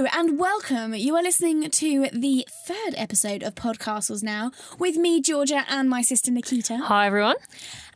Hello and welcome. You are listening to the third episode of Podcastles now with me, Georgia, and my sister Nikita. Hi, everyone.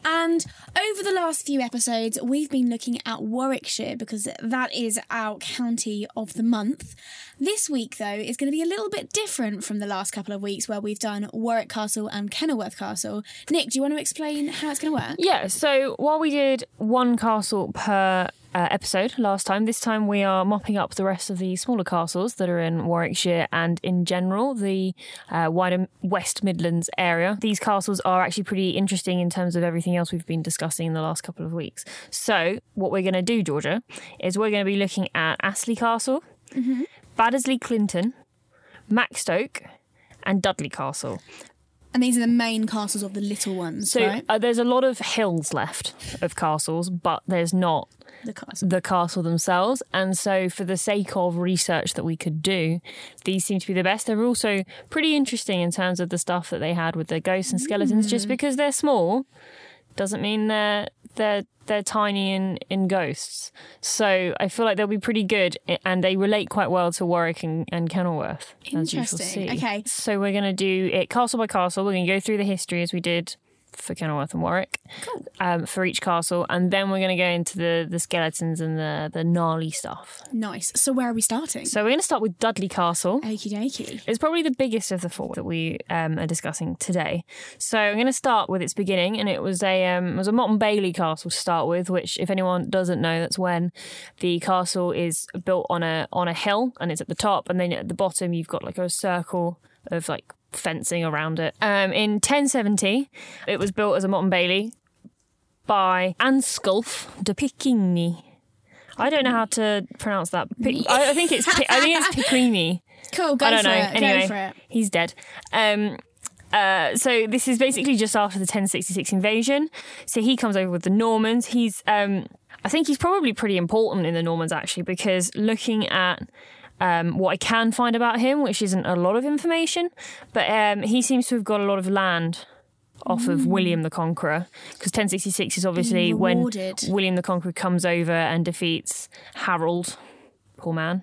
And over the last few episodes, we've been looking at Warwickshire because that is our county of the month. This week, though, is going to be a little bit different from the last couple of weeks where we've done Warwick Castle and Kenilworth Castle. Nick, do you want to explain how it's going to work? Yeah, so while we did one castle per uh, episode last time, this time we are mopping up the rest of the smaller castles that are in Warwickshire and in general the uh, wider West Midlands area. These castles are actually pretty interesting in terms of everything else we've been discussing in the last couple of weeks. So, what we're going to do, Georgia, is we're going to be looking at Astley Castle, Baddesley Clinton, Maxstoke, and Dudley Castle. And these are the main castles of the little ones, So right? uh, there's a lot of hills left of castles, but there's not The castle. the castle themselves. And so, for the sake of research that we could do, these seem to be the best. They're also pretty interesting in terms of the stuff that they had with the ghosts and skeletons. Just mm. because they're small doesn't mean they're they're they're tiny in in ghosts. So I feel like they'll be pretty good, and they relate quite well to Warwick and, and Kenilworth. As you shall Interesting. see. Okay. So we're going to do it castle by castle. We're to go through the history as we did for Kenilworth and Warwick Cool. um, for each castle, and then we're going to go into the the skeletons and the the gnarly stuff. Nice. So where are we starting? So we're going to start with Dudley Castle. Okie dokie. It's probably the biggest of the four that we um, are discussing today. So I'm going to start with its beginning, and it was a um, it was a Motte and Bailey castle to start with. Which, if anyone doesn't know, that's when the castle is built on a on a hill, and it's at the top, and then at the bottom you've got like a circle of like fencing around it. Um, in 1070, it was built as a Motte and Bailey by Ansculf de Picquigny. I don't know how to pronounce that. Pic- I, I think it's I think it's Picquigny. Cool, go I don't for know. it. Anyway, Go for it. he's dead. Um, uh, so this is basically just after the 1066 invasion. So he comes over with the Normans. He's, um, I think he's probably pretty important in the Normans actually, because looking at um, what I can find about him, which isn't a lot of information, but um, he seems to have got a lot of land off of William the Conqueror, because 1066 is obviously when. William the Conqueror comes over and defeats Harold, poor man.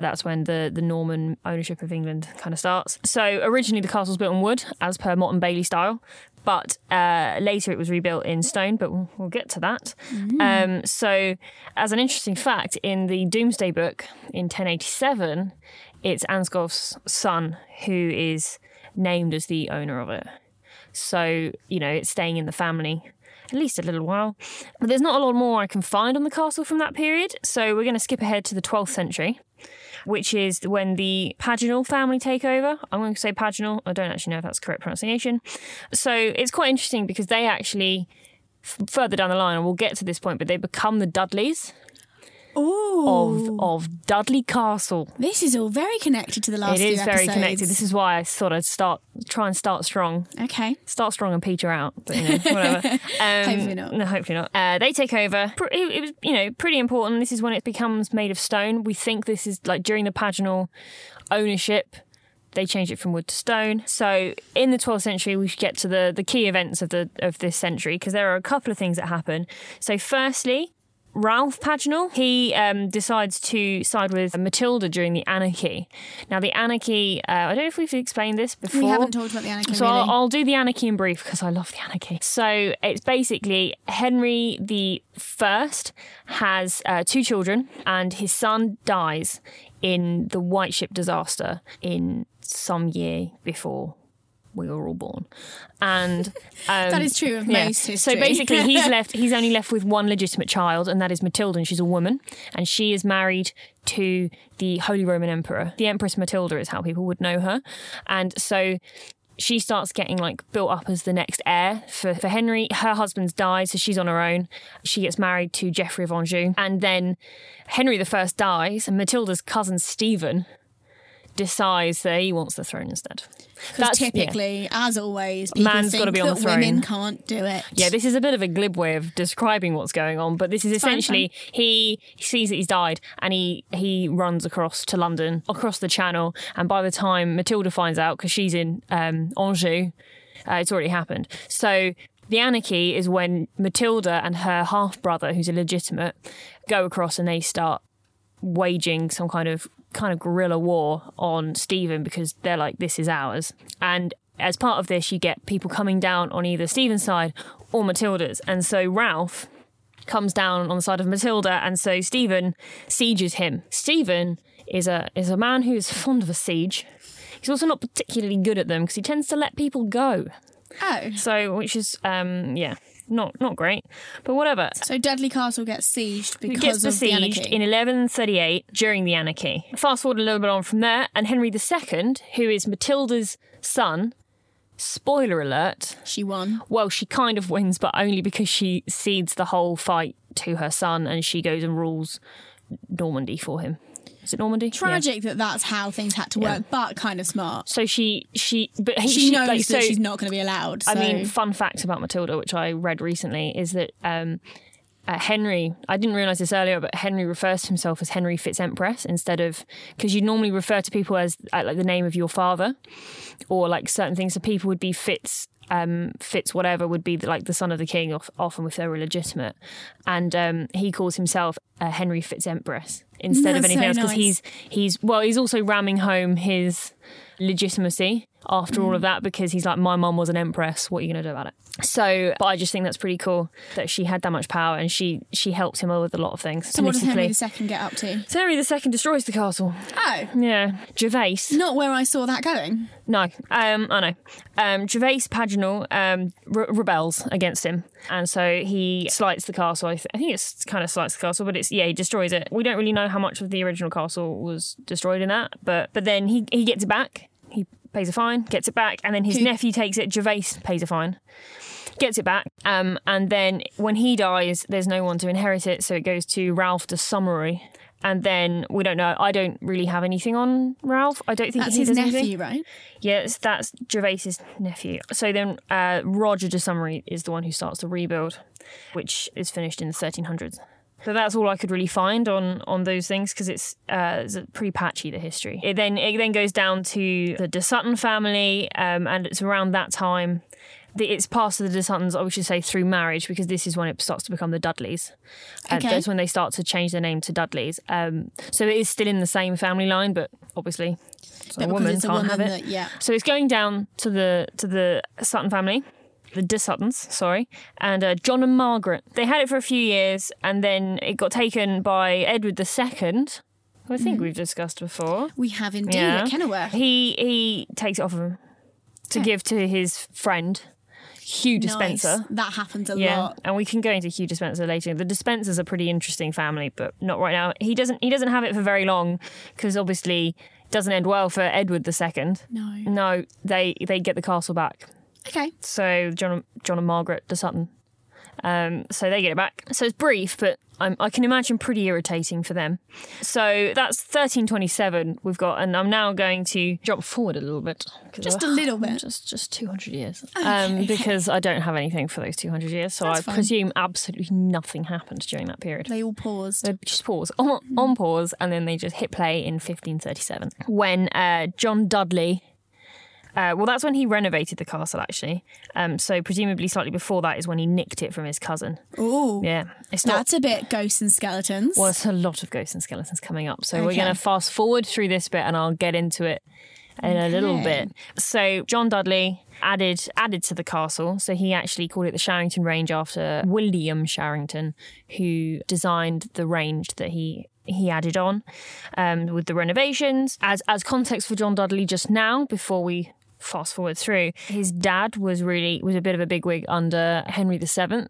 That's when the, the Norman ownership of England kind of starts. So originally the castle was built in wood, as per Motte and Bailey style, but uh, later it was rebuilt in stone. But we'll, we'll get to that. Um, so, as an interesting fact, in the Domesday Book in 1087, it's Ansculf's son who is named as the owner of it. So, you know, it's staying in the family at least a little while. But there's not a lot more I can find on the castle from that period. So we're going to skip ahead to the 12th century, which is when the Paganel family take over. I'm going to say Paganel. I don't actually know if that's correct pronunciation. So it's quite interesting because they actually, further down the line, and we'll get to this point, but they become the Dudleys Ooh. of Dudley Castle. This is all very connected to the last It is very episodes. connected. This is why I sort I'd start, try and start strong. Okay. start strong and peter out, but you know, whatever. Um, Hopefully not. No, hopefully not. Uh, they take over. It, it was, you know, pretty important. This is when it becomes made of stone. We think this is like during the paganel ownership. They change it from wood to stone. So in the 12th century, we should get to the the key events of the of this century because there are a couple of things that happen. So firstly. Ralph Paganel, he um, decides to side with Matilda during the anarchy. Now, the anarchy, uh, I don't know if we've explained this before. We haven't talked about the anarchy So really. I'll, I'll do the anarchy in brief because I love the anarchy. So it's basically Henry the First has uh, two children, and his son dies in the White Ship disaster in some year before we were all born. And um, That is true of yeah. most So basically, he's left. He's only left with one legitimate child, and that is Matilda, and she's a woman, and she is married to the Holy Roman Emperor. The Empress Matilda is how people would know her, and so she starts getting like built up as the next heir for, for Henry. Her husband's died, so she's on her own. She gets married to Geoffrey of Anjou, and then Henry the First dies, and Matilda's cousin Stephen decides that he wants the throne instead. Because yeah. typically, as always, people Man's think gotta be on the throne. women can't do it. Yeah, this is a bit of a glib way of describing what's going on, but this is fine, essentially he sees that he's died and he he runs across to London, across the Channel, and by the time Matilda finds out because she's in um, Anjou, uh, it's already happened. So the anarchy is when Matilda and her half brother, who's illegitimate, go across and they start waging some kind of kind of guerrilla war on Stephen because they're like, this is ours. And as part of this, you get people coming down on either Stephen's side or Matilda's. And so Ralph comes down on the side of Matilda, and so Stephen sieges him. Stephen is a is a man who is fond of a siege. He's also not particularly good at them because he tends to let people go. Oh. So, which is um, yeah, not not great, but whatever. So Dudley Castle gets sieged It because gets of besieged the anarchy. in 1138 during the anarchy. Fast forward a little bit on from there, and Henry II, who is Matilda's son, spoiler alert, she won. well, she kind of wins, but only because she cedes the whole fight to her son and she goes and rules Normandy for him. Is it Normandy? Yeah. Tragic that that's how things had to work, but kind of smart. So she, she, but he, She, knows like, that so, she's not going to be allowed. I mean, fun fact about Matilda, which I read recently, is that um, uh, Henry, I didn't realise this earlier, but Henry refers to himself as Henry Fitz-Empress instead of, because you normally refer to people as uh, like the name of your father or like certain things. So people would be Fitz. Um, Fitz whatever would be like the son of the king, of, often if they were legitimate, and um, he calls himself uh, Henry Fitz-Empress instead of anything so else because nice. he's he's well he's also ramming home his legitimacy after all of that because he's like my mum was an empress. What are you going to do about it? So but i just think that's pretty cool that she had that much power and she she helped him with a lot of things so what does Henry. II get up to? so henry ii destroys the castle. Oh, yeah. Gervase. Not where I saw that going. no. Um i know. Um gervase paganel um re- rebels against him. And so he slights the castle. I, th- I think it's kind of slights the castle but it's yeah he destroys it. We don't really know how much of the original castle was destroyed in that but but then he he gets it back pays a fine gets it back and then his Who- nephew takes it gervase pays a fine gets it back um and then when he dies there's no one to inherit it so it goes to ralph de Somery. And then we don't know. I don't really have anything on Ralph. I don't think That's he his does nephew, anything. right? Yes, that's Gervase's nephew. So then uh, Roger de Somery is the one who starts the rebuild, which is finished in the 1300s. So that's all I could really find on on those things because it's uh, it's pretty patchy the history. It then it then goes down to the de Sutton family, um, and it's around that time. The, it's passed to the de Suttons, I should say, through marriage because this is when it starts to become the Dudleys. And Okay. that's when they start to change their name to Dudleys. Um, so it is still in the same family line, but obviously, it's a Yeah, woman can't woman have it. that, yeah. So it's going down to the to the Sutton family, the De Suttons, sorry, and uh, John and Margaret. They had it for a few years, and then it got taken by Edward II, who I think we've discussed before. We have indeed Yeah, at Kenilworth. he he takes it off of him to Okay. give to his friend Hugh Despenser. Nice. That happens a Yeah, lot. and we can go into Hugh Despenser later. The Despensers are a pretty interesting family, but not right now. He doesn't he doesn't have it for very long because obviously it doesn't end well for Edward II. No. No, they they get the castle back. Okay. So John John and Margaret de Sutton. Um, so they get it back. So it's brief, but I'm, I can imagine pretty irritating for them. So that's 1327 we've got, and I'm now going to jump forward a little bit. Just a little bit. Just just 200 years. Um, because I don't have anything for those 200 years, so That's I fine. presume absolutely nothing happened during that period. They all paused. They just pause on, on pause, and then they just hit play in 1537 when uh, John Dudley. Uh, well, that's when he renovated the castle, actually. Um, so presumably, slightly before that is when he nicked it from his cousin. Ooh. Yeah, it's not. That's a bit ghosts and skeletons. Well, it's a lot of ghosts and skeletons coming up. So we're going to fast forward through this bit, and I'll get into it in a little bit. So John Dudley added added to the castle. So he actually called it the Sharington Range after William Sharington, who designed the range that he he added on um, with the renovations. As as context for John Dudley, just now before we fast forward through, his dad was really was a bit of a bigwig under Henry VII,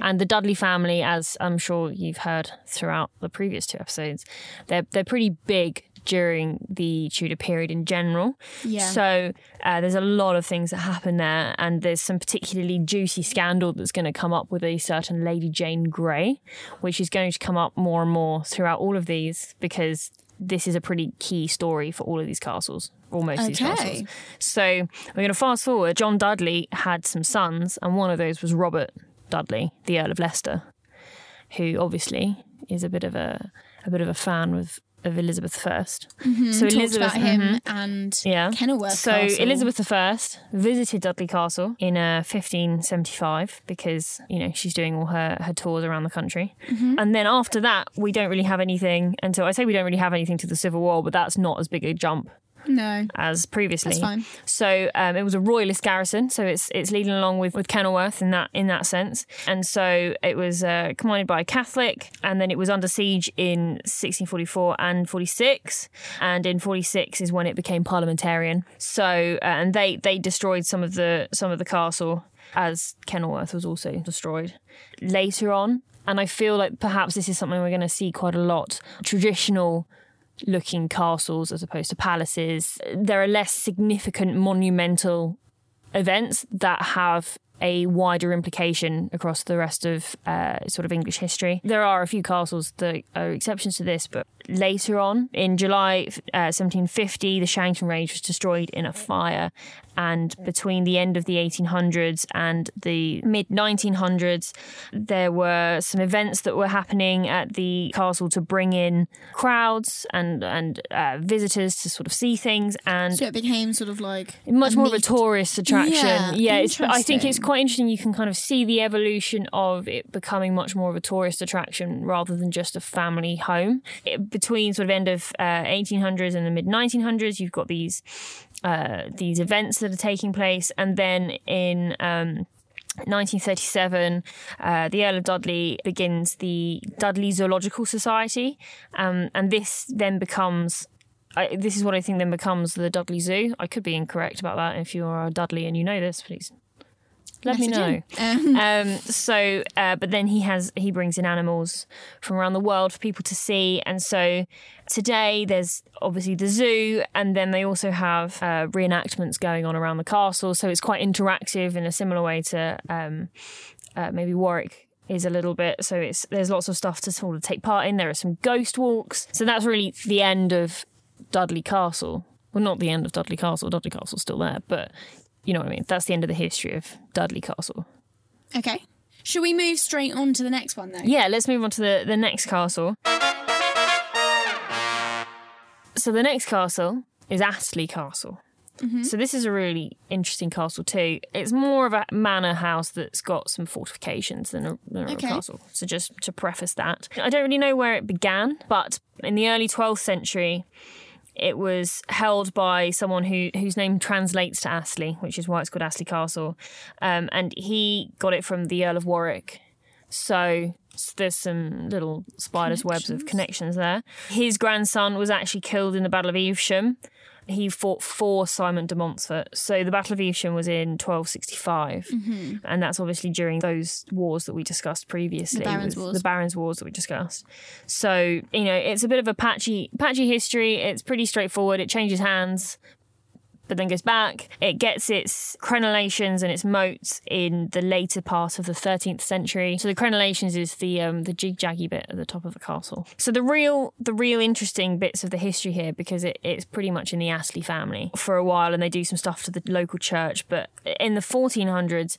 and the Dudley family, as I'm sure you've heard throughout the previous two episodes, they're they're pretty big during the Tudor period in general. Yeah. So uh, there's a lot of things that happen there, and there's some particularly juicy scandal that's going to come up with a certain Lady Jane Grey, which is going to come up more and more throughout all of these because this is a pretty key story for all of these castles, or most of these Okay. castles. So we're going to fast forward. John Dudley had some sons, and one of those was Robert Dudley, the Earl of Leicester, who obviously is a bit of a a bit of a fan with of Elizabeth I. So Talked Elizabeth about him mhm. and Yeah. Kenilworth So Castle. Elizabeth I visited Dudley Castle in uh, 1575 because you know she's doing all her her tours around the country, Mm-hmm. and then after that we don't really have anything until I say we don't really have anything to the Civil War, but that's not as big a jump No, as previously. that's fine. So um, it was a royalist garrison, so it's it's leading along with, with Kenilworth in that in that sense, and so it was uh, commanded by a Catholic, and then it was under siege in 1644 and 46, and in 46 is when it became parliamentarian. So uh, and they they destroyed some of the some of the castle as Kenilworth was also destroyed later on. And I feel like perhaps this is something we're going to see quite a lot. Traditional looking castles as opposed to palaces. There are less significant monumental events that have a wider implication across the rest of uh, sort of English history. There are a few castles that are exceptions to this, but later on, in July uh, 1750, the Shangham Range was destroyed in a fire. And between the end of the 1800s and the mid 1900s, there were some events that were happening at the castle to bring in crowds and and uh, visitors to sort of see things. And So it became sort of like much more of a tourist attraction. Yeah, it's, I think it's quite interesting. You can kind of see the evolution of it becoming much more of a tourist attraction rather than just a family home. It, between sort of end of uh, 1800s and the mid 1900s, you've got these uh, these events that are taking place, and then in um, 1937, uh, the Earl of Dudley begins the Dudley Zoological Society, um, and this then becomes. I, this is what I think then becomes the Dudley Zoo. I could be incorrect about that. If you are a Dudley and you know this, please let me know. Um, Um, so, uh, but then he has he brings in animals from around the world for people to see, and so today there's obviously the zoo, and then they also have uh, reenactments going on around the castle. So it's quite interactive in a similar way to um, uh, maybe Warwick is a little bit. So it's there's lots of stuff to sort of take part in. There are some ghost walks. So that's really the end of Dudley Castle. Well, not the end of Dudley Castle. Dudley Castle's still there, but you know what I mean. That's the end of the history of Dudley Castle. okay. Should we move straight on to the next one though? Yeah, let's move on to the, the next castle. So the next castle is Astley Castle. Mm-hmm. So this is a really interesting castle too. It's more of a manor house that's got some fortifications than a, than a Okay. castle. So just to preface that, I don't really know where it began, but in the early 12th century, it was held by someone who whose name translates to Astley, which is why it's called Astley Castle. Um, and he got it from the Earl of Warwick. So there's some little spiders' webs of connections there. His grandson was actually killed in the Battle of Evesham. He fought for Simon de Montfort. So the Battle of Evesham was in 1265. Mm-hmm. And that's obviously during those wars that we discussed previously. Barons' Wars. The Barons' Wars that we discussed. So, you know, it's a bit of a patchy patchy history. It's pretty straightforward. It changes hands, but then goes back. It gets its crenellations and its moats in the later part of the 13th century. So the crenellations is the um, the jig jaggy bit at the top of the castle. So the real the real interesting bits of the history here because it, it's pretty much in the Astley family for a while, and they do some stuff to the local church. But in the 1400s,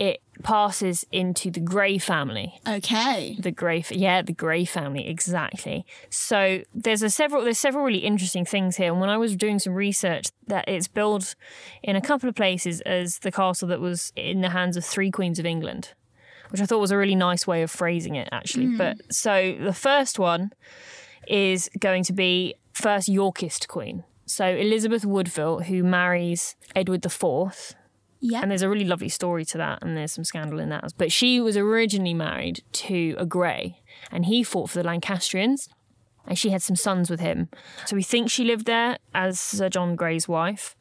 it passes into the Grey family Okay. the Grey, yeah, the Grey family, exactly. So there's a several, there's several really interesting things here. And when I was doing some research, that it's built in a couple of places as the castle that was in the hands of three queens of England, which I thought was a really nice way of phrasing it, actually. Hmm. But so the first one is going to be first Yorkist queen. So Elizabeth Woodville, who marries Edward IV, Yeah. and there's a really lovely story to that, and there's some scandal in that. But she was originally married to a Grey, and he fought for the Lancastrians, and she had some sons with him. So we think she lived there as Sir John Grey's wife,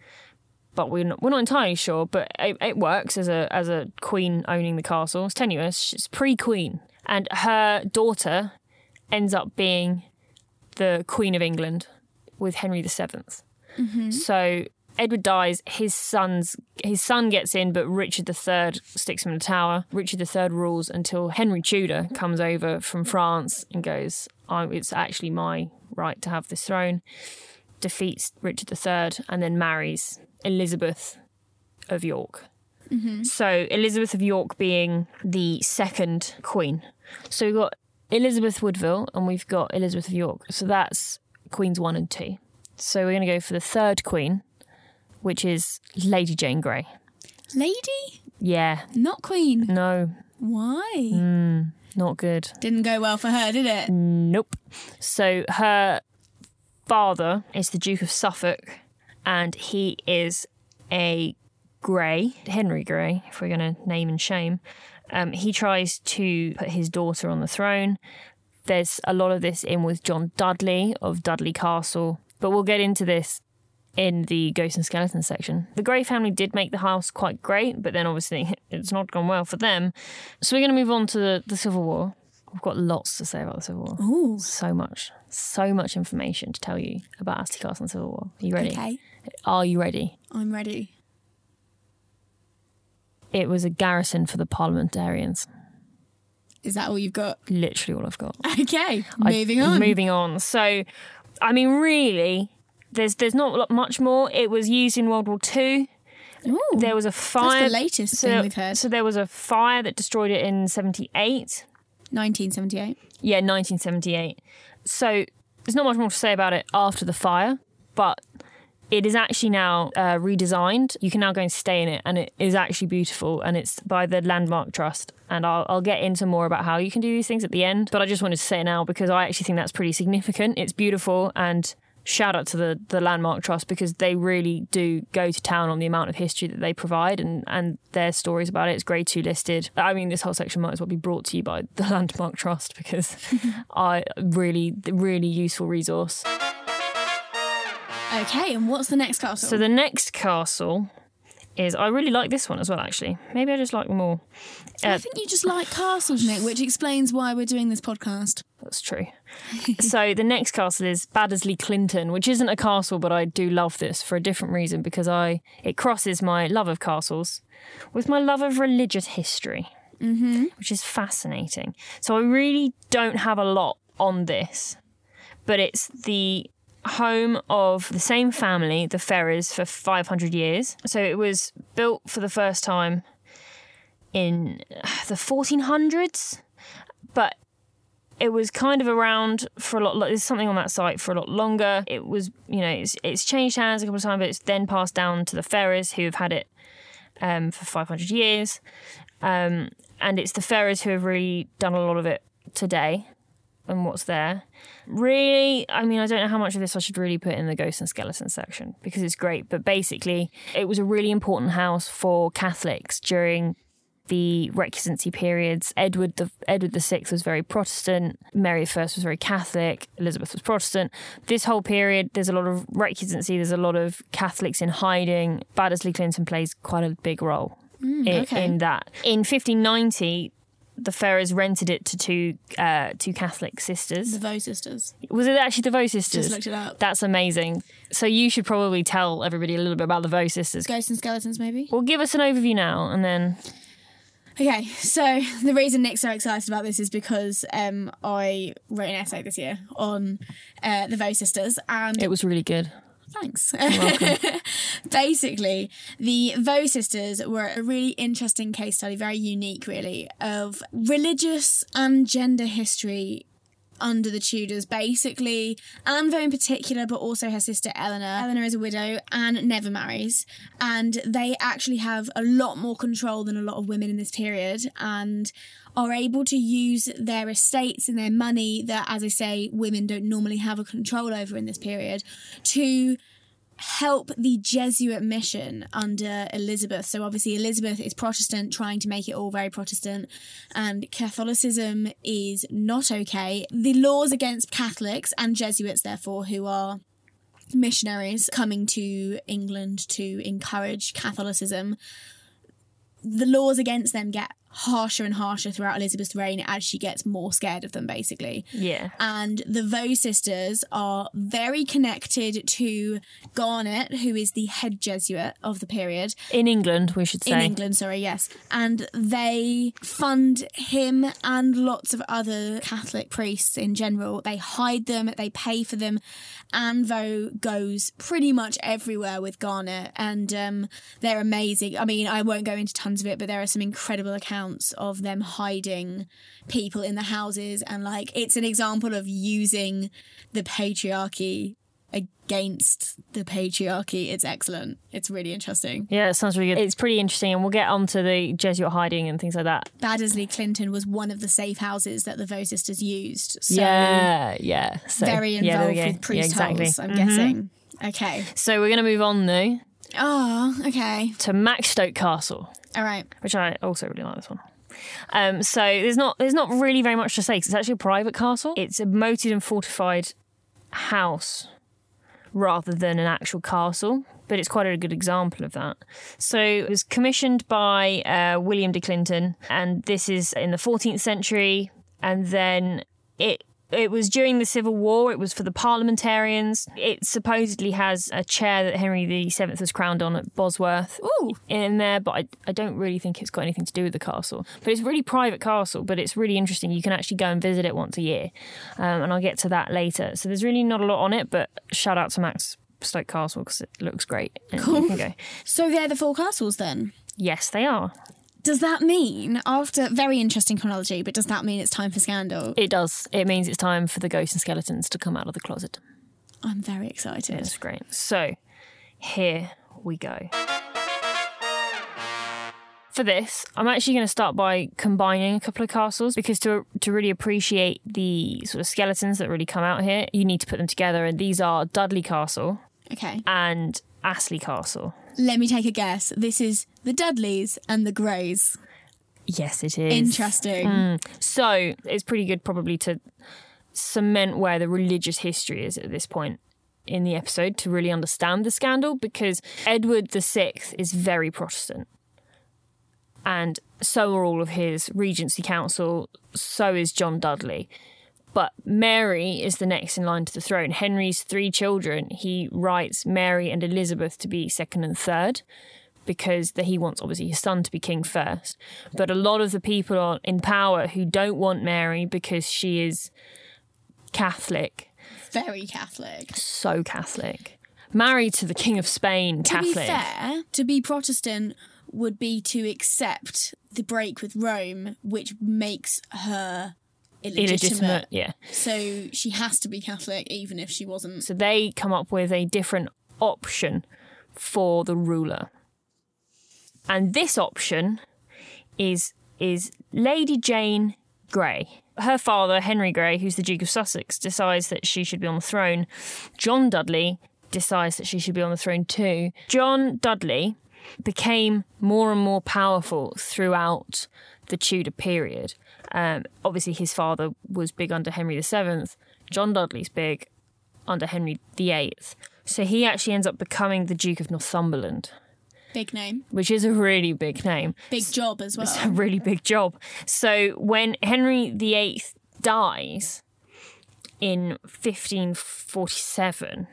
but we're not, we're not entirely sure. But it, it works as a as a queen owning the castle. It's tenuous. She's pre-queen, and her daughter ends up being the Queen of England with Henry VII. Mm-hmm. So Edward dies. His son's his son gets in, but Richard III sticks him in the tower. Richard III rules until Henry Tudor comes over from France and goes, "It's actually my right to have this throne." Defeats Richard III and then marries Elizabeth of York. Mm-hmm. So Elizabeth of York being the second queen. So we've got Elizabeth Woodville and we've got Elizabeth of York. So that's Queens 1 and 2. So we're going to go for the third Queen, which is Lady Jane Grey. Lady, Yeah, not queen. no, Why? not good. Didn't go well for her, did it? Nope. So her father is the Duke of Suffolk, and he is a Grey, Henry Grey, if we're going to name and shame. Um, he tries to put his daughter on the throne. There's a lot of this in with John Dudley of Dudley Castle, but we'll get into this in the Ghosts and Skeletons section. The Grey family did make the house quite great, but then obviously it's not gone well for them. So we're going to move on to the, the Civil War. We've got lots to say about the Civil War. Ooh. So much, so much information to tell you about Astley Castle and Civil War. Are you ready? Okay, Are you ready? I'm ready. It was a garrison for the parliamentarians. Is that all you've got? Literally all I've got. Okay, I- moving on. Moving on. So, I mean, really, there's there's not much more. It was used in World War Two. Ooh, There was a fire. that's the latest so, thing we've heard. So there was a fire that destroyed it in '78. 1978. Yeah, 1978. So there's not much more to say about it after the fire, but it is actually now uh, redesigned. You can now go and stay in it, and it is actually beautiful. And it's by the Landmark Trust. And I'll, I'll get into more about how you can do these things at the end. But I just wanted to say it now because I actually think that's pretty significant. It's beautiful, and shout out to the, the Landmark Trust because they really do go to town on the amount of history that they provide and, and their stories about it. It's grade two listed. I mean, this whole section might as well be brought to you by the Landmark Trust because I really, really useful resource. Okay, and what's the next castle? So the next castle is I really like this one as well. Actually, maybe I just like them all. I think you just like castles, Nick, which explains why we're doing this podcast. That's true. so the next castle is Baddesley Clinton, which isn't a castle, but I do love this for a different reason because I it crosses my love of castles with my love of religious history, mm-hmm. which is fascinating. So I really don't have a lot on this, but it's the home of the same family, the Ferrers, for 500 years. So it was built for the first time in the 1400s, but it was kind of around for a lot. There's something on that site for a lot longer. It was, you know, it's, it's changed hands a couple of times, but it's then passed down to the Ferrers who have had it um, for 500 years, um, and it's the Ferrers who have really done a lot of it today and what's there. Really, I mean, I don't know how much of this I should really put in the ghosts and skeletons section because it's great, but basically, it was a really important house for Catholics during the Recusancy periods. Edward the Edward the Sixth was very Protestant. Mary I was very Catholic. Elizabeth was Protestant. This whole period, there's a lot of Recusancy. There's a lot of Catholics in hiding. Baddesley Clinton plays quite a big role mm, in, okay. in that. In 1590. The Ferrers rented it to two uh, two Catholic sisters. The Vaux sisters. Was it actually the Vaux sisters? Just looked it up. That's amazing. So you should probably tell everybody a little bit about the Vaux sisters. Ghosts and skeletons, maybe? Well, give us an overview now, and then Okay, so the reason Nick's so excited about this is because um, I wrote an essay this year on uh, the Vaux sisters, and it was really good. Thanks. Basically, the Vaux sisters were a really interesting case study, very unique, really, of religious and gender history under the Tudors. Basically, Anne Vaux in particular, but also her sister Eleanor. Eleanor is a widow and never marries, and they actually have a lot more control than a lot of women in this period, and are able to use their estates and their money that, as I say, women don't normally have a control over in this period to help the Jesuit mission under Elizabeth. So obviously Elizabeth is Protestant, trying to make it all very Protestant, and Catholicism is not okay. The laws against Catholics and Jesuits, therefore, who are missionaries coming to England to encourage Catholicism, the laws against them get harsher and harsher throughout Elizabeth's reign as she gets more scared of them, basically Yeah. and the Vaux sisters are very connected to Garnet, who is the head Jesuit of the period In England, we should say. in England. Sorry, yes, and they fund him and lots of other Catholic priests in general. They hide them, they pay for them. Anne Vaux goes pretty much everywhere with Garnet, and um, they're amazing. I mean, I won't go into tons of it, but there are some incredible accounts accounts of them hiding people in the houses and like it's an example of using the patriarchy against the patriarchy. It's excellent. It's really interesting. Yeah, it sounds really good. It's pretty interesting, and we'll get onto the Jesuit hiding and things like that. Baddesley Clinton was one of the safe houses that the Vaux sisters used. So yeah, yeah. So, very involved there we go. with priest yeah, exactly. holes, I'm Mhm. guessing. Okay. So we're going to move on though Oh, okay. to Maxstoke Castle, All right. which I also really like this one. Um, so there's not there's not really very much to say 'cause it's actually a private castle. It's a moated and fortified house rather than an actual castle, but it's quite a good example of that. So it was commissioned by uh, William de Clinton, and this is in the 14th century, and then it. It was during the Civil War. It was for the parliamentarians. It supposedly has a chair that Henry VII was crowned on at Bosworth Ooh. in there, but I, I don't really think it's got anything to do with the castle. But it's a really private castle, but it's really interesting. You can actually go and visit it once a year, um, and I'll get to that later. So there's really not a lot on it, but shout out to Max Stoke Castle because it looks great. And You can go. So they're the four castles then. Yes, they are. Does that mean, after very interesting chronology, but does that mean it's time for scandal? It does. It means it's time for the ghosts and skeletons to come out of the closet. I'm very excited. It's great. So here we go. For this, I'm actually going to start by combining a couple of castles because to to really appreciate the sort of skeletons that really come out here, you need to put them together. And these are Dudley Castle Okay. and Astley Castle. Let me take a guess. This is the Dudleys and the Greys. Yes, it is. Interesting. Hmm. So it's pretty good, probably, to cement where the religious history is at this point in the episode to really understand the scandal because Edward VI is very Protestant. And so are all of his Regency Council, so is John Dudley. But Mary is the next in line to the throne. Henry's three children, he writes Mary and Elizabeth to be second and third because that he wants obviously his son to be king first. But a lot of the people in power who don't want Mary because she is Catholic, Very Catholic. so Catholic, married to the king of Spain, To be fair, to be Protestant would be to accept the break with Rome, which makes her illegitimate. Illegitimate, yeah. So she has to be Catholic, even if she wasn't. So they come up with a different option for the ruler. And this option is is Lady Jane Grey. Her father, Henry Grey, who's the Duke of Sussex, decides that she should be on the throne. John Dudley decides that she should be on the throne too. John Dudley became more and more powerful throughout the Tudor period. Um, obviously, his father was big under Henry VII. John Dudley's big under Henry VIII. So he actually ends up becoming the Duke of Northumberland, Big name. which is a really big name, Big job as well. It's a really big job. So when Henry VIII dies in 1547,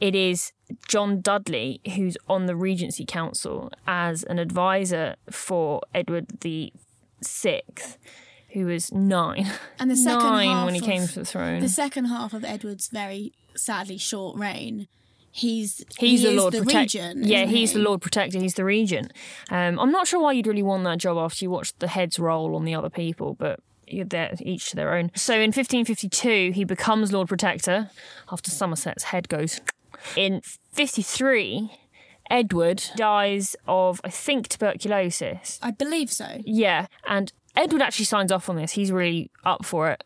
it is John Dudley who's on the Regency Council as an advisor for Edward the Sixth, who was nine. And the second nine half when he of- came to the throne. The second half of Edward's very sadly short reign, he's He's he the Lord the regent. Yeah, he's he? the Lord Protector. He's the regent. Um, I'm not sure why you'd really want that job after you watched the heads roll on the other people, but they're each to their own. So in 1552, he becomes Lord Protector after Somerset's head goes. In 53, Edward dies of, I think, tuberculosis. I believe so. Yeah, and Edward actually signs off on this. He's really up for it,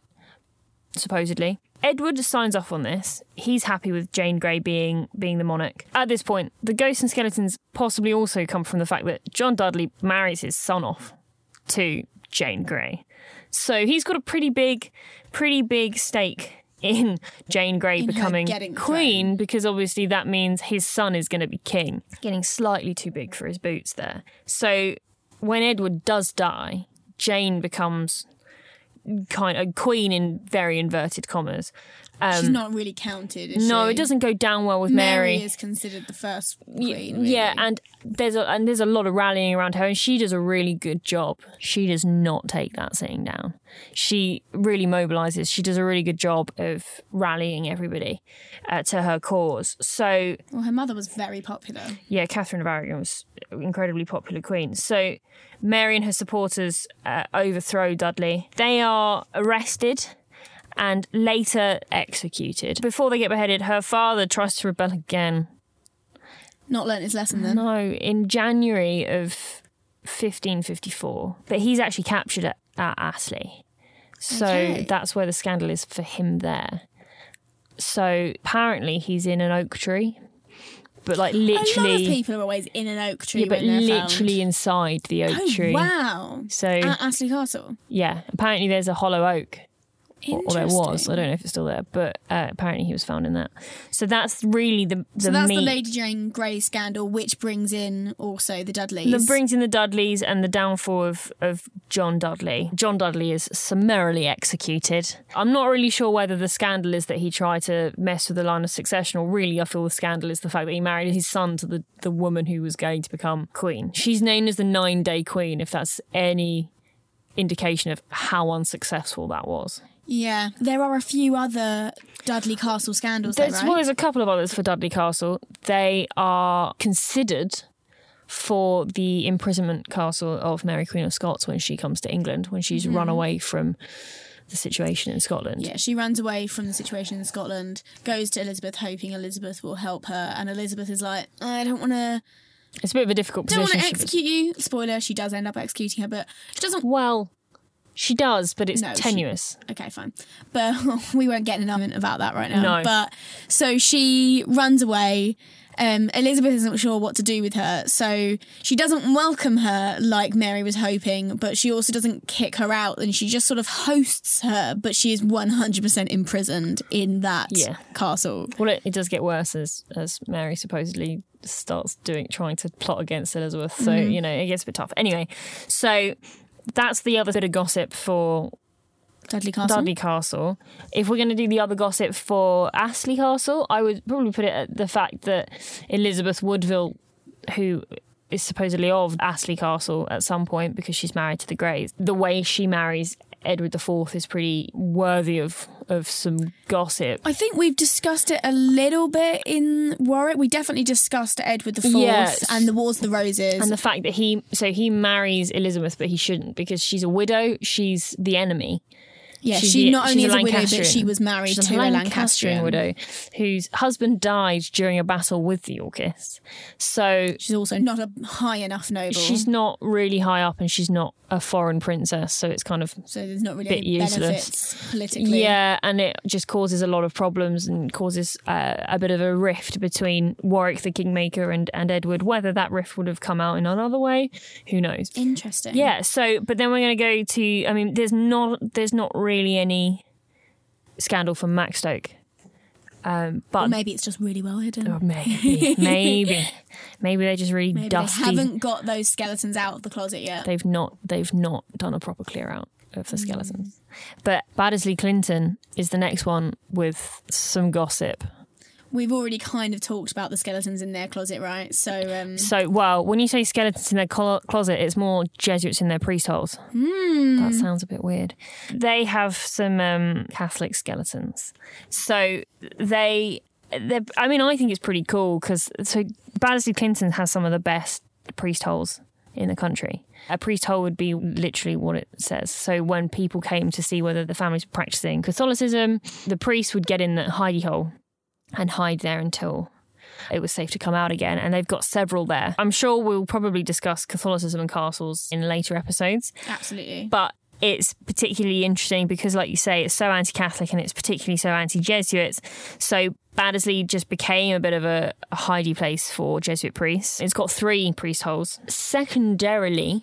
supposedly. Edward signs off on this. He's happy with Jane Grey being being the monarch. At this point, the ghosts and skeletons possibly also come from the fact that John Dudley marries his son off to Jane Grey. So he's got a pretty big, pretty big stake in Jane Grey In becoming queen because obviously that means his son is going to be king. Getting slightly too big for his boots there. So when Edward does die, Jane becomes kind of queen in very inverted commas. She's not really counted. Is Um, no, she? it doesn't go down well with Mary, Mary. is considered the first queen. Yeah, and there's a and there's a lot of rallying around her, and she does a really good job. She does not take that sitting down. She really mobilizes. She does a really good job of rallying everybody uh, to her cause. So well, her mother was very popular. yeah, Catherine of Aragon was an incredibly popular queen. So Mary and her supporters uh, overthrow Dudley. They are arrested and later executed. Before they get beheaded, her father tries to rebel again. Not learnt his lesson then. No, in January of 1554. But he's actually captured at, at Astley. So Okay. that's where the scandal is for him there. So apparently he's in an oak tree. But like A lot of literally people are always in an oak tree Yeah, but literally found. inside the oak Oh tree. wow! So At Astley Castle. yeah, apparently there's a hollow oak. Or there was. I don't know if it's still there, but uh, apparently he was found in that. So that's really the the So that's meat. the Lady Jane Grey scandal, which brings in also the Dudleys. that brings in the Dudleys and the downfall of, of John Dudley. John Dudley is summarily executed. I'm not really sure whether the scandal is that he tried to mess with the line of succession, or really, I feel the scandal is the fact that he married his son to the, the woman who was going to become queen. She's known as the nine day queen, if that's any indication of how unsuccessful that was. Yeah, there are a few other Dudley Castle scandals, though, There's, right? Well, there's a couple of others for Dudley Castle. They are considered for the imprisonment castle of Mary Queen of Scots when she comes to England, when she's run mm-hmm. away from the situation in Scotland. Yeah, she runs away from the situation in Scotland, goes to Elizabeth, hoping Elizabeth will help her, and Elizabeth is like, "I don't want to, It's a bit of a difficult position. don't want to execute you." Spoiler: she does end up executing her, but she doesn't. well, she does, but it's No, she- tenuous. Okay, fine, but we won't get an argument about that right now. No. But so she runs away. Um, Elizabeth isn't sure what to do with her, so she doesn't welcome her like Mary was hoping, but she also doesn't kick her out, and she just sort of hosts her. But she is one hundred percent imprisoned in that Yeah. castle. Well, it, it does get worse as as Mary supposedly starts doing trying to plot against Elizabeth. So Mm-hmm. you know it gets a bit tough. Anyway, so that's the other bit of gossip for Dudley Castle. Dudley Castle. If we're going to do the other gossip for Astley Castle, I would probably put it at the fact that Elizabeth Woodville, who is supposedly of Astley Castle at some point because she's married to the Greys, the way she marries Edward IV is pretty worthy of of some gossip. I think we've discussed it a little bit in Warwick. We definitely discussed Edward the Fourth Yes. and the Wars of the Roses. And the fact that he so he marries Elizabeth, but he shouldn't because she's a widow. She's the enemy. Yeah, she's she not only is a a widow, but she was married She's to a Lancastrian Lancastrian widow whose husband died during a battle with the Yorkists. So She's also not a high enough noble, she's not really high up and she's not a foreign princess. So it's kind of so there's not really bit any useless. benefits politically. yeah, and it just causes a lot of problems and causes uh, a bit of a rift between Warwick the Kingmaker and and Edward. Whether that rift would have come out in another way, who knows? interesting. Yeah. So, but then we're going to go to. I mean, there's not there's not really any scandal from Maxstoke, um, but or maybe it's just really well hidden. or maybe maybe maybe they're just really maybe dusty. they haven't got those skeletons out of the closet yet. They've not they've not done a proper clear out of Mm. the skeletons. But Baddesley Clinton is the next one with some gossip. We've already kind of talked about the skeletons in their closet, right? So um, So, well, when you say skeletons in their clo- closet, it's more Jesuits in their priest holes. Hmm. That sounds a bit weird. They have some um, Catholic skeletons. So they, I mean, I think it's pretty cool because so Baddesley Clinton has some of the best priest holes in the country. A priest hole would be literally what it says. So when people came to see whether the family's practicing Catholicism, the priest would get in the hidey hole and hide there until it was safe to come out again. And they've got several there. I'm sure we'll probably discuss Catholicism and castles in later episodes, absolutely. but it's particularly interesting because, like you say, it's so anti Catholic and it's particularly so anti Jesuits. So Baddesley just became a bit of a, a hidey place for Jesuit priests. It's got three priest holes. Secondarily,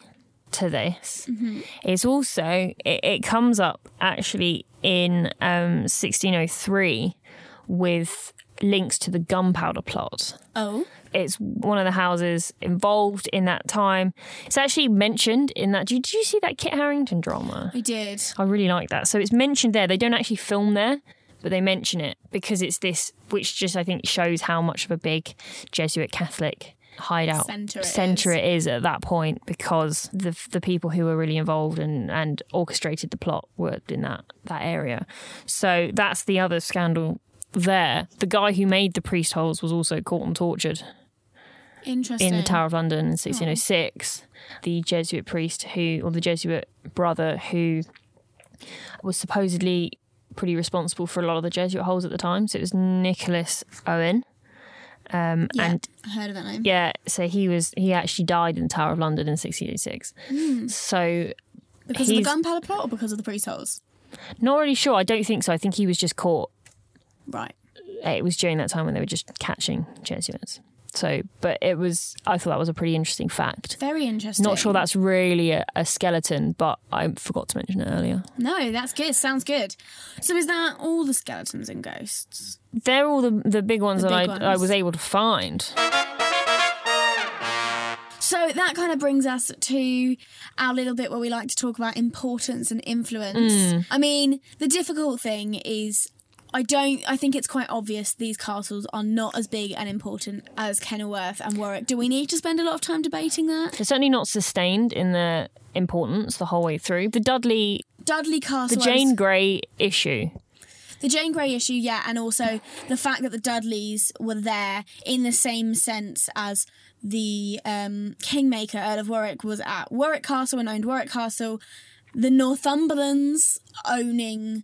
to this it's also it, it comes up actually in um 1603 with links to the gunpowder plot oh, it's one of the houses involved in that time it's actually mentioned in that did you see that kit harington drama I did. i really like that so it's mentioned there they don't actually film there but they mention it because it's this, which just I think shows how much of a big Jesuit Catholic hideout Centre it centre is. it is at that point because the the people who were really involved and and orchestrated the plot worked in that that area. So that's the other scandal there. The guy who made the priest holes was also caught and tortured Interesting. in the Tower of London in 1606. The Jesuit priest who, or the Jesuit brother who was supposedly pretty responsible for a lot of the Jesuit holes at the time. So it was Nicholas Owen. Um, Yeah, And I heard of that name. yeah, so he was he actually died in the Tower of London in 1686. So Because of the gunpowder plot or because of the priest holes? not really sure. I don't think so. I think he was just caught. Right. It was during that time when they were just catching Jesuits. So, but it was. I thought that was a pretty interesting fact. Very interesting. Not sure that's really a, a skeleton, but I forgot to mention it earlier. No, that's good. Sounds good. So is that all the skeletons and ghosts? They're all the the big ones The that big I, I was able to find. So that kind of brings us to our little bit where we like to talk about importance and influence. Mm. I mean, the difficult thing is I don't I think it's quite obvious these castles are not as big and important as Kenilworth and Warwick. Do we need to spend a lot of time debating that? They're certainly not sustained in the importance the whole way through. The Dudley, Dudley Castle the Jane Grey issue. The Jane Grey issue, yeah, and also the fact that the Dudleys were there in the same sense as the um, Kingmaker, Earl of Warwick, was at Warwick Castle and owned Warwick Castle. The Northumberlands owning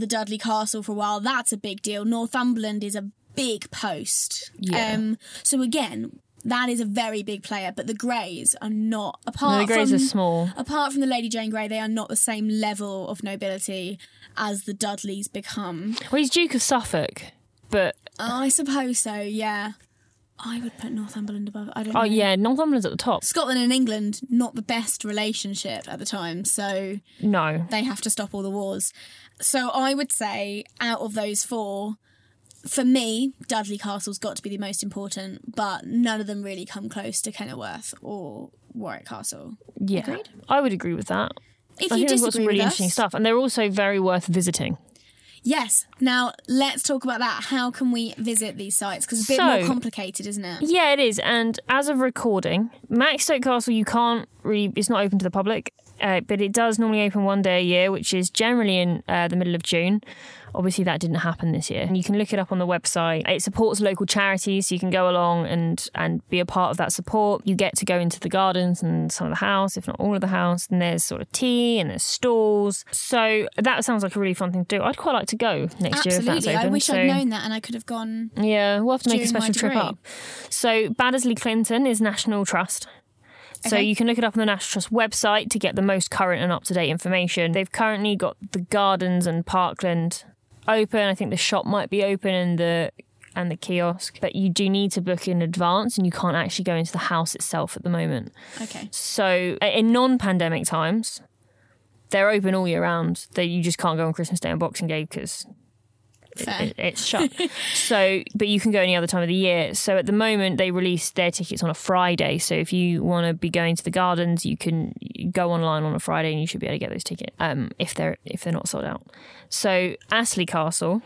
the Dudley Castle for a while, that's a big deal. Northumberland is a big post. Yeah. Um, so again, that is a very big player, but the Greys are not apart the Greys from are small. apart from the Lady Jane Grey, they are not the same level of nobility as the Dudleys become. Well, he's Duke of Suffolk, but I suppose so, yeah. I would put Northumberland above. I don't oh, know. oh yeah, Northumberland's at the top. Scotland and England, not the best relationship at the time, so No, they have to stop all the wars. So I would say, out of those four, for me, Dudley Castle's got to be the most important, but none of them really come close to Kenilworth or Warwick Castle. yeah, Agreed? I would agree with that. If I you think they've got some really interesting stuff, and they're also very worth visiting. Yes. Now let's talk about that. How can we visit these sites? Because it's a bit So- more complicated, isn't it? Yeah, it is. And as of recording, Maxstoke Castle, you can't really, it's not open to the public, uh, but it does normally open one day a year, which is generally in uh, the middle of June. Obviously, that didn't happen this year. And you can look it up on the website. It supports local charities, so you can go along and, and be a part of that support. You get to go into the gardens and some of the house, if not all of the house. And there's sort of tea and there's stalls. So that sounds like a really fun thing to do. I'd quite like to go next year if that's Absolutely. open. I wish so... I'd known that and I could have gone. Yeah, we'll have to make a special trip up. So Baddesley Clinton is National Trust. So Okay. you can look it up on the National Trust website to get the most current and up to date information. They've currently got the gardens and Parkland open. I think the shop might be open and the and the kiosk, but you do need to book in advance, and you can't actually go into the house itself at the moment. Okay. So in non-pandemic times, they're open all year round. They you just can't go on Christmas Day and Boxing Day because. It, it's shut. so, but you can go any other time of the year. So at the moment, they release their tickets on a Friday. So if you want to be going to the gardens, you can go online on a Friday, and you should be able to get those tickets um, if they're if they're not sold out. So Astley Castle.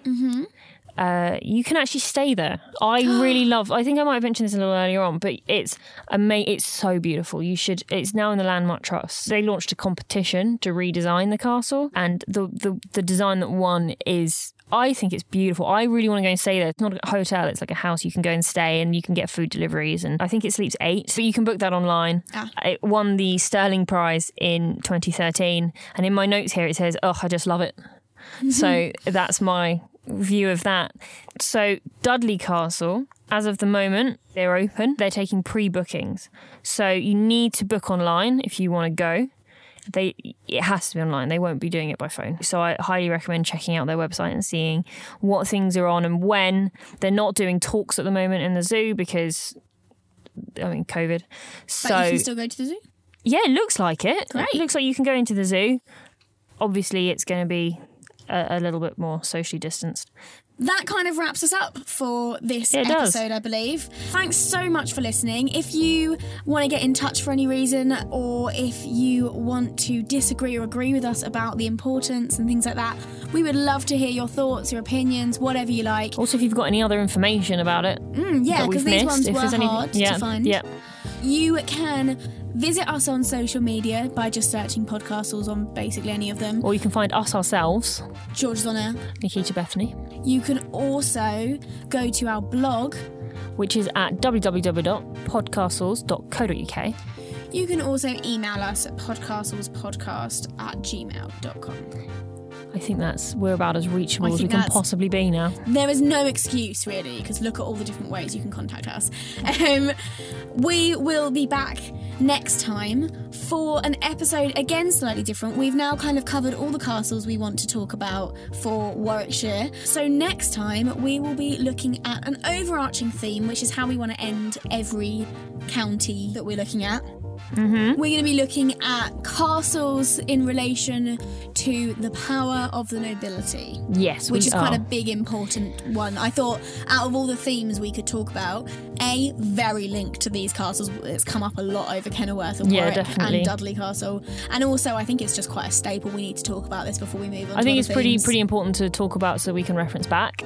Uh, you can actually stay there. I really love. I think I might have mentioned this a little earlier on, but it's ama- It's so beautiful. You should. It's now in the Landmark Trust. They launched a competition to redesign the castle, and the the, the design that won is. I think it's beautiful. I really want to go and stay there. It's not a hotel. It's like a house. You can go and stay, and you can get food deliveries. And I think it sleeps eight, but you can book that online. Ah. It won the Stirling Prize in 2013, and in my notes here it says, "Oh, I just love it." so that's my view of that. So Dudley Castle, as of the moment, they're open. They're taking pre-bookings. So you need to book online if you want to go. They it has to be online. They won't be doing it by phone. So I highly recommend checking out their website and seeing what things are on and when. They're not doing talks at the moment in the zoo because I mean COVID. But So you can still go to the zoo? yeah, it looks like it. Great. It looks like you can go into the zoo. Obviously, it's going to be a, a little bit more socially distanced. That kind of wraps us up for this it does. episode, I believe. Thanks so much for listening. If you want to get in touch for any reason, or if you want to disagree or agree with us about the importance and things like that, we would love to hear your thoughts, your opinions, whatever you like. Also, if you've got any other information about it Mm, yeah, because we've these missed, ones if were there's any, yeah, to find. yeah, You can visit us on social media by just searching podcastles on basically any of them. or you can find us ourselves, George's on air. Nikita Bethany, You can also go to our blog. which is at www.podcastles.co.uk. You can also email us at podcastlespodcast at gmail.com. I think that's we're about as reachable as we can possibly be now. There is no excuse really, because look at all the different ways you can contact us. Um, we will be back next time for an episode again slightly different. We've now kind of covered all the castles we want to talk about for Warwickshire. So next time we will be looking at an overarching theme, which is how we want to end every county that we're looking at. Mm-hmm. We're going to be looking at castles in relation to the power of the nobility Yes, which is quite a big important one. I thought out of all the themes we could talk about, a very linked to these castles. It's come up a lot over Kenilworth and Yeah, Warwick definitely. and Dudley Castle, and also I think it's just quite a staple. We need to talk about this before we move on. I think it's pretty pretty important to talk about so we can reference back.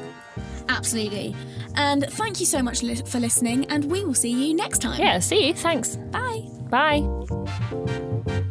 absolutely. And thank you so much li- for listening, and we will see you next time. Yeah, see you. Thanks. Bye. Bye.